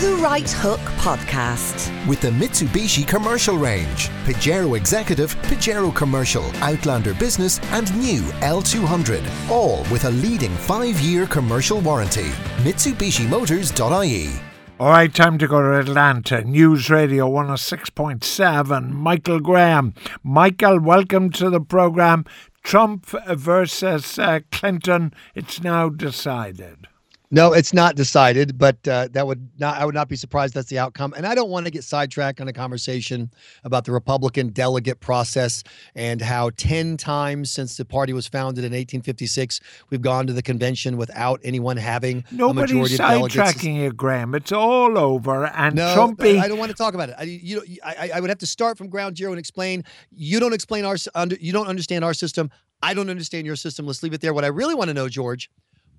The Right Hook Podcast. with the Mitsubishi Commercial Range, Pajero Executive, Pajero Commercial, Outlander Business, and new L200, all with a leading five-year commercial warranty. MitsubishiMotors.ie. All right, time to go to Atlanta. News Radio 106.7. Michael Graham. Michael, welcome to the program. Trump versus uh, Clinton. It's now decided. No, it's not decided, but uh, that would not. I would not be surprised that's the outcome. And I don't want to get sidetracked on a conversation about the Republican delegate process and how ten times since the party was founded in 1856, we've gone to the convention without anyone having a majority of delegates. sidetracking you, Graham. It's all over. And No, Trumpy. I don't want to talk about it. I, you, know, I, I would have to start from ground zero and explain. You don't explain our under, you don't understand our system. I don't understand your system. Let's leave it there. What I really want to know, George,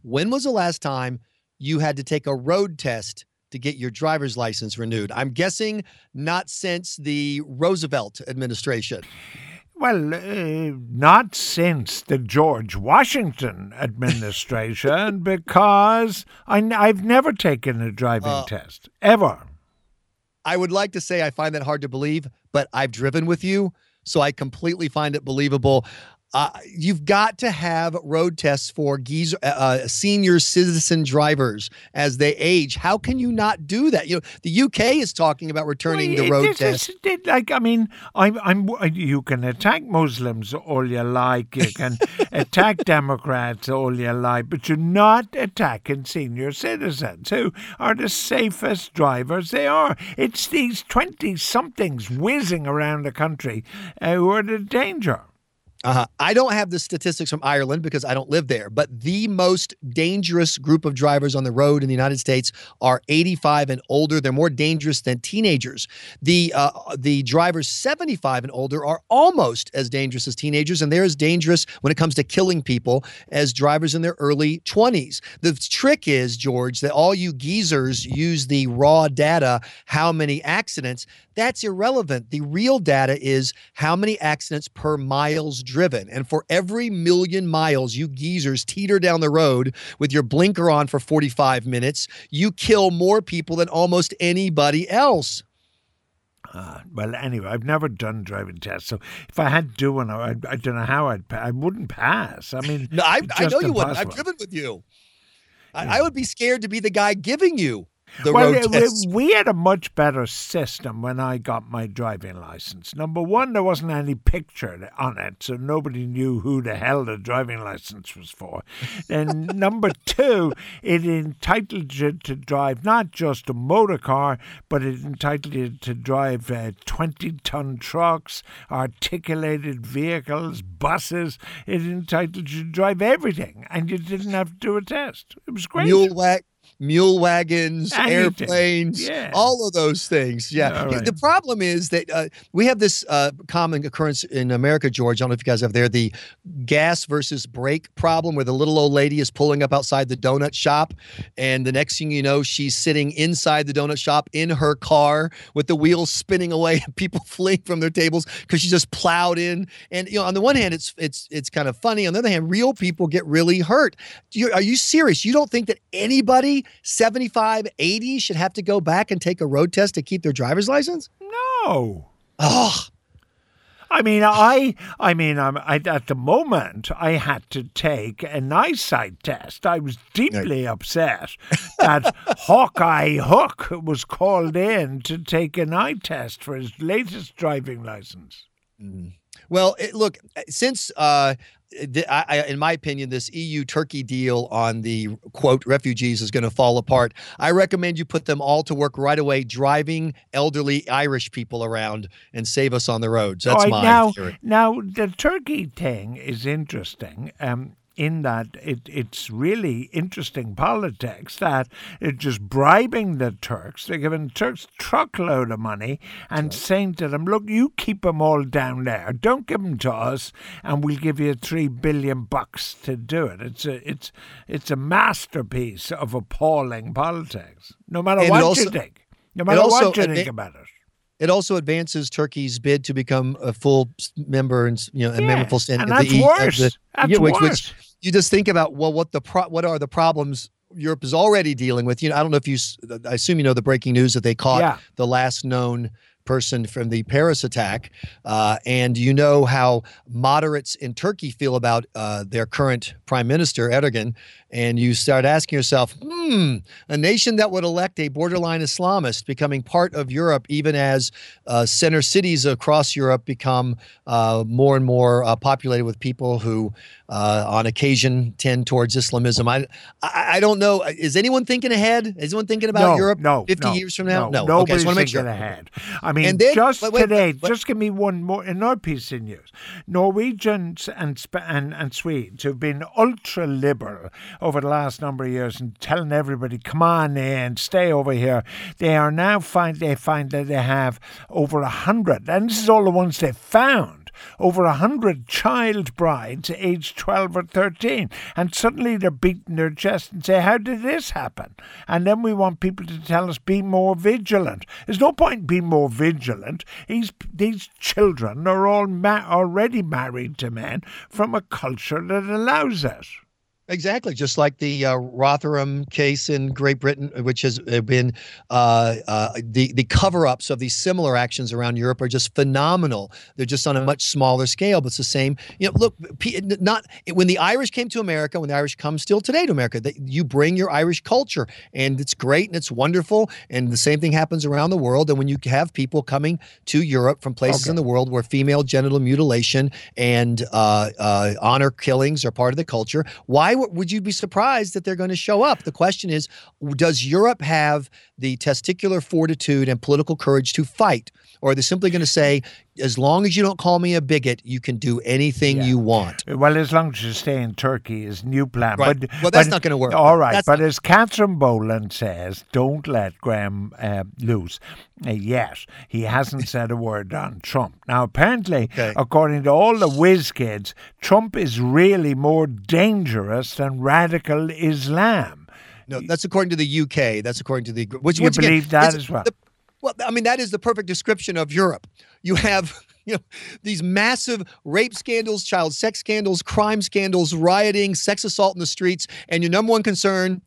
when was the last time you had to take a road test to get your driver's license renewed? I'm guessing not since the Roosevelt administration. Well, uh, not since the George Washington administration, because I, have never taken a driving Uh, test, ever. I would like to say I find that hard to believe, but I've driven with you, so I completely find it believable. Uh, you've got to have road tests for geezer, uh, uh, senior citizen drivers as they age. How can you not do that? You know, the UK is talking about returning Well, the road test. like, I mean, I'm, I'm, you can attack Muslims all you like, you can attack Democrats all you like, but you're not attacking senior citizens who are the safest drivers they are. It's these 20 somethings whizzing around the country uh, who are the danger. Uh-huh. I don't have the statistics from Ireland because I don't live there, but the most dangerous group of drivers on the road in the United States are 85 and older. They're more dangerous than teenagers. The uh, the drivers 75 and older are almost as dangerous as teenagers, and they're as dangerous when it comes to killing people as drivers in their early 20s. The trick is, George, that all you geezers use the raw data, how many accidents. That's irrelevant. The real data is how many accidents per miles driven. And for every million miles you geezers teeter down the road with your blinker on for 45 minutes, you kill more people than almost anybody else. Uh, well, anyway, I've never done driving tests, so if I had to do one, I, I don't know how I'd. Pa- I wouldn't pass. I mean, No, I, I know you wouldn't. I've driven with you. I, I would be scared to be the guy giving you the well, road we- test. we had a much better system when I got my driving license. Number one, there wasn't any picture on it, so nobody knew who the hell the driving license was for. and number two, it entitled you to drive not just a motor car, but it entitled you to drive uh, 20 ton trucks, articulated vehicles, buses. It entitled you to drive everything, and you didn't have to do a test. It was great. Mule wag, mule wagons, Anything. airplanes, Yeah. all of those things. Yeah. Right. The problem is that uh, we have this uh, common occurrence in America, George. I don't know if you guys have there the gas versus brake problem, where the little old lady is pulling up outside the donut shop, and the next thing you know, she's sitting inside the donut shop in her car with the wheels spinning away, and people fleeing from their tables because she just plowed in. And you know, on the one hand, it's it's it's kind of funny. On the other hand, real people get really hurt. Do you, are you serious? You don't think that anybody 75, 80 should have to go back and take a road test to keep their driver's license? no. Oh, I mean, I, I mean, I'm, I, at the moment, I had to take an eyesight test. I was deeply upset that Hawkeye Hook was called in to take an eye test for his latest driving license. Well, it, look, since uh, I, I, in my opinion, this EU Turkey deal on the quote refugees is going to fall apart, I recommend you put them all to work right away, driving elderly Irish people around and save us on the roads. That's right, my now, theory. now the turkey thing is interesting. Um, in that it, it's really interesting politics that it's just bribing the Turks. They're giving Turks truckload of money and saying to them, "Look, you keep them all down there. Don't give them to us, and we'll give you three billion bucks to do it." It's a it's it's a masterpiece of appalling politics. No matter And what also- you think, no matter also what you think about it. It also advances Turkey's bid to become a full member and you know a Yeah, member full stand and of that's the E- of worse. the- That's yeah, which, worse. which you just think about well what the pro- what are the problems Europe is already dealing with. You know, I don't know if you. I assume you know the breaking news that they caught Yeah. the last known person from the Paris attack, uh, and you know how moderates in Turkey feel about uh, their current prime minister Erdogan, and you start asking yourself, hmm, a nation that would elect a borderline Islamist becoming part of Europe, even as uh, center cities across Europe become uh, more and more uh, populated with people who, uh, on occasion, tend towards Islamism. I, I, I don't know. Is anyone thinking ahead? Is anyone thinking about no, Europe no, 50 no, years from now? No, okay, I just want to make thinking sure. ahead. I mean, And then- just wait, wait, today, wait. just give me one more another piece of news. Norwegians and and, and Swedes who've been ultra liberal over the last number of years and telling everybody, "Come on in, stay over here." They are now find they find that they have over a hundred, and this is all the ones they found over a hundred child brides aged 12 or 13 and suddenly they're beating their chest and say how did this happen? And then we want people to tell us be more vigilant. There's no point being more vigilant. These these children are all ma- already married to men from a culture that allows it Exactly, just like the uh, Rotherham case in Great Britain, which has uh, been uh, uh, the the cover-ups of these similar actions around Europe are just phenomenal. They're just on a much smaller scale, but it's the same. You know, look, P- not when the Irish came to America, when the Irish come still today to America, they, you bring your Irish culture, and it's great and it's wonderful. And the same thing happens around the world. And when you have people coming to Europe from places in the world where female genital mutilation and uh, uh, honor killings are part of the culture, why would you be surprised that they're going to show up? The question is, does Europe have the testicular fortitude and political courage to fight? Or are they simply going to say, as long as you don't call me a bigot, you can do anything you want? Well, as long as you stay in Turkey is new plan. Right. But, Well, that's but- not gonna work. All right, That's but not- as Catherine Boland says, don't let Graham uh, loose uh, yet. He hasn't said a word on Trump. Now, apparently, Okay. according to all the whiz kids, Trump is really more dangerous than radical Islam. No, that's according to the UK. That's according to the which You once again, believe that as well? the- well, I mean that is the perfect description of Europe. You have you know these massive rape scandals, child sex scandals, crime scandals, rioting, sex assault in the streets, and your number one concern.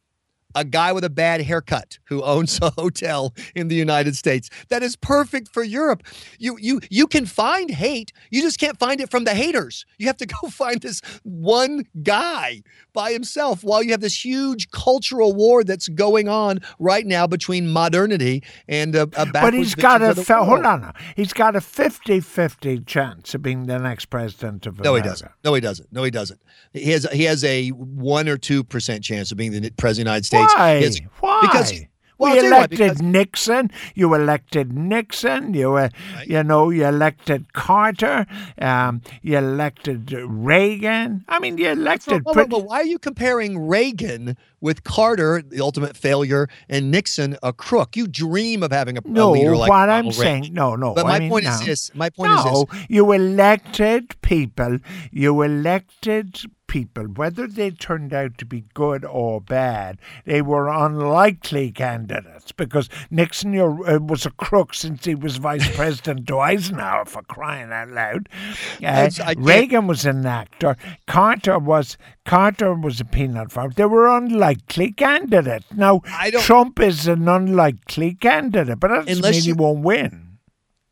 A guy with a bad haircut who owns a hotel in the United States. That is perfect for Europe. You you you can find hate. You just can't find it from the haters. You have to go find this one guy by himself while you have this huge cultural war that's going on right now between modernity and a, a But he's got a a hold on. now. He's got a 50-50 chance of being the next president of the No, he doesn't. No, he doesn't. No, he doesn't. He has he has a one or two percent chance of being the president of the United States. Why? He Why? Because well, we elected because- Nixon. You elected Nixon. You, uh, you know, you elected Carter. Um, you elected Reagan. I mean, you elected. Well, well, pretty- well, why are you comparing Reagan with Carter, the ultimate failure, and Nixon, a crook? You dream of having a, a no, leader like what I'm Reagan. saying, no, no. But I my mean, point no. is this. My point is No, this. you elected people. You elected people, whether they turned out to be good or bad, they were unlikely candidates because Nixon uh, was a crook since he was vice president to Eisenhower for crying out loud. Uh, That's- I can't- Reagan was an actor. Carter was Carter was a peanut farm. They were unlikely candidates. Now Trump is an unlikely candidate, but that doesn't mean he you- won't win.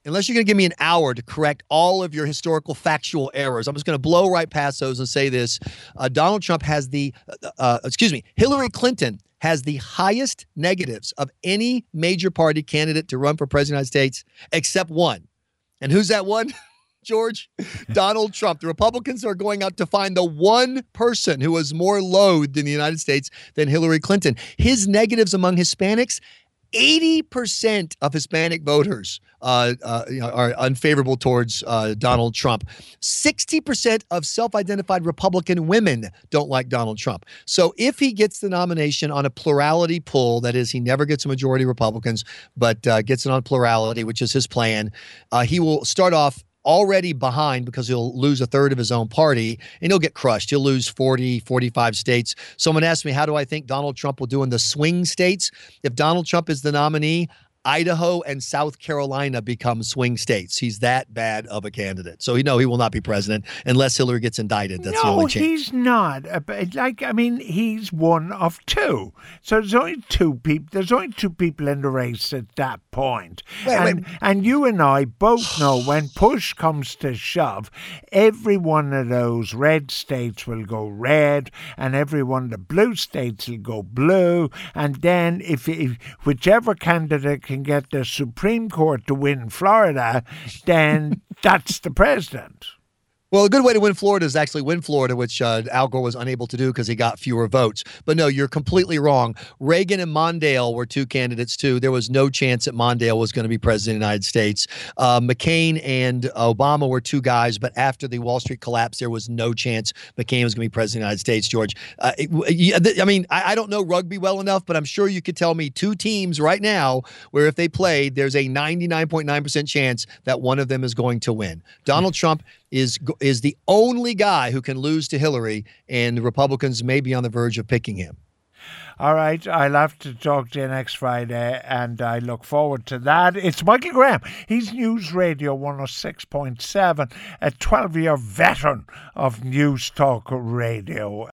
Unless you're going to give me an hour to correct all of your historical factual errors, I'm just going to blow right past those and say this: uh, Donald Trump has the, uh, uh, excuse me, Hillary Clinton has the highest negatives of any major party candidate to run for president of the United States, except one. And who's that one? George, Donald Trump. The Republicans are going out to find the one person who is more loathed in the United States than Hillary Clinton. His negatives among Hispanics 80% of Hispanic voters uh, uh, are unfavorable towards uh, Donald Trump. 60% of self identified Republican women don't like Donald Trump. So if he gets the nomination on a plurality poll, that is, he never gets a majority of Republicans, but uh, gets it on plurality, which is his plan, uh, he will start off already behind because he'll lose a third of his own party and he'll get crushed. He'll lose 40, 45 states. Someone asked me, how do I think Donald Trump will do in the swing states? If Donald Trump is the nominee, Idaho and South Carolina become swing states. He's that bad of a candidate. So, you know, he will not be president unless Hillary gets indicted. That's no, the only chance. he's not. Uh, Like, I mean, he's one of two. So there's only two people. There's only two people in the race at that point. Wait, and, wait. and you and I both know when push comes to shove, every one of those red states will go red, and every one of the blue states will go blue. And then, if, if whichever candidate can get the Supreme Court to win Florida, then that's the president. Well, a good way to win Florida is actually win Florida, which uh, Al Gore was unable to do because he got fewer votes. But no, you're completely wrong. Reagan and Mondale were two candidates too. There was no chance that Mondale was going to be president of the United States. Uh, McCain and Obama were two guys, but after the Wall Street collapse, there was no chance McCain was going to be president of the United States. George, uh, it- I mean, I, I don't know rugby well enough, but I'm sure you could tell me two teams right now where if they played, there's a 99.9% chance that one of them is going to win. Donald Trump is is the only guy who can lose to Hillary, and the Republicans may be on the verge of picking him. All right, I'll have to talk to you next Friday, and I look forward to that. It's Michael Graham. He's News Radio 106.7, a 12 year veteran of News Talk Radio.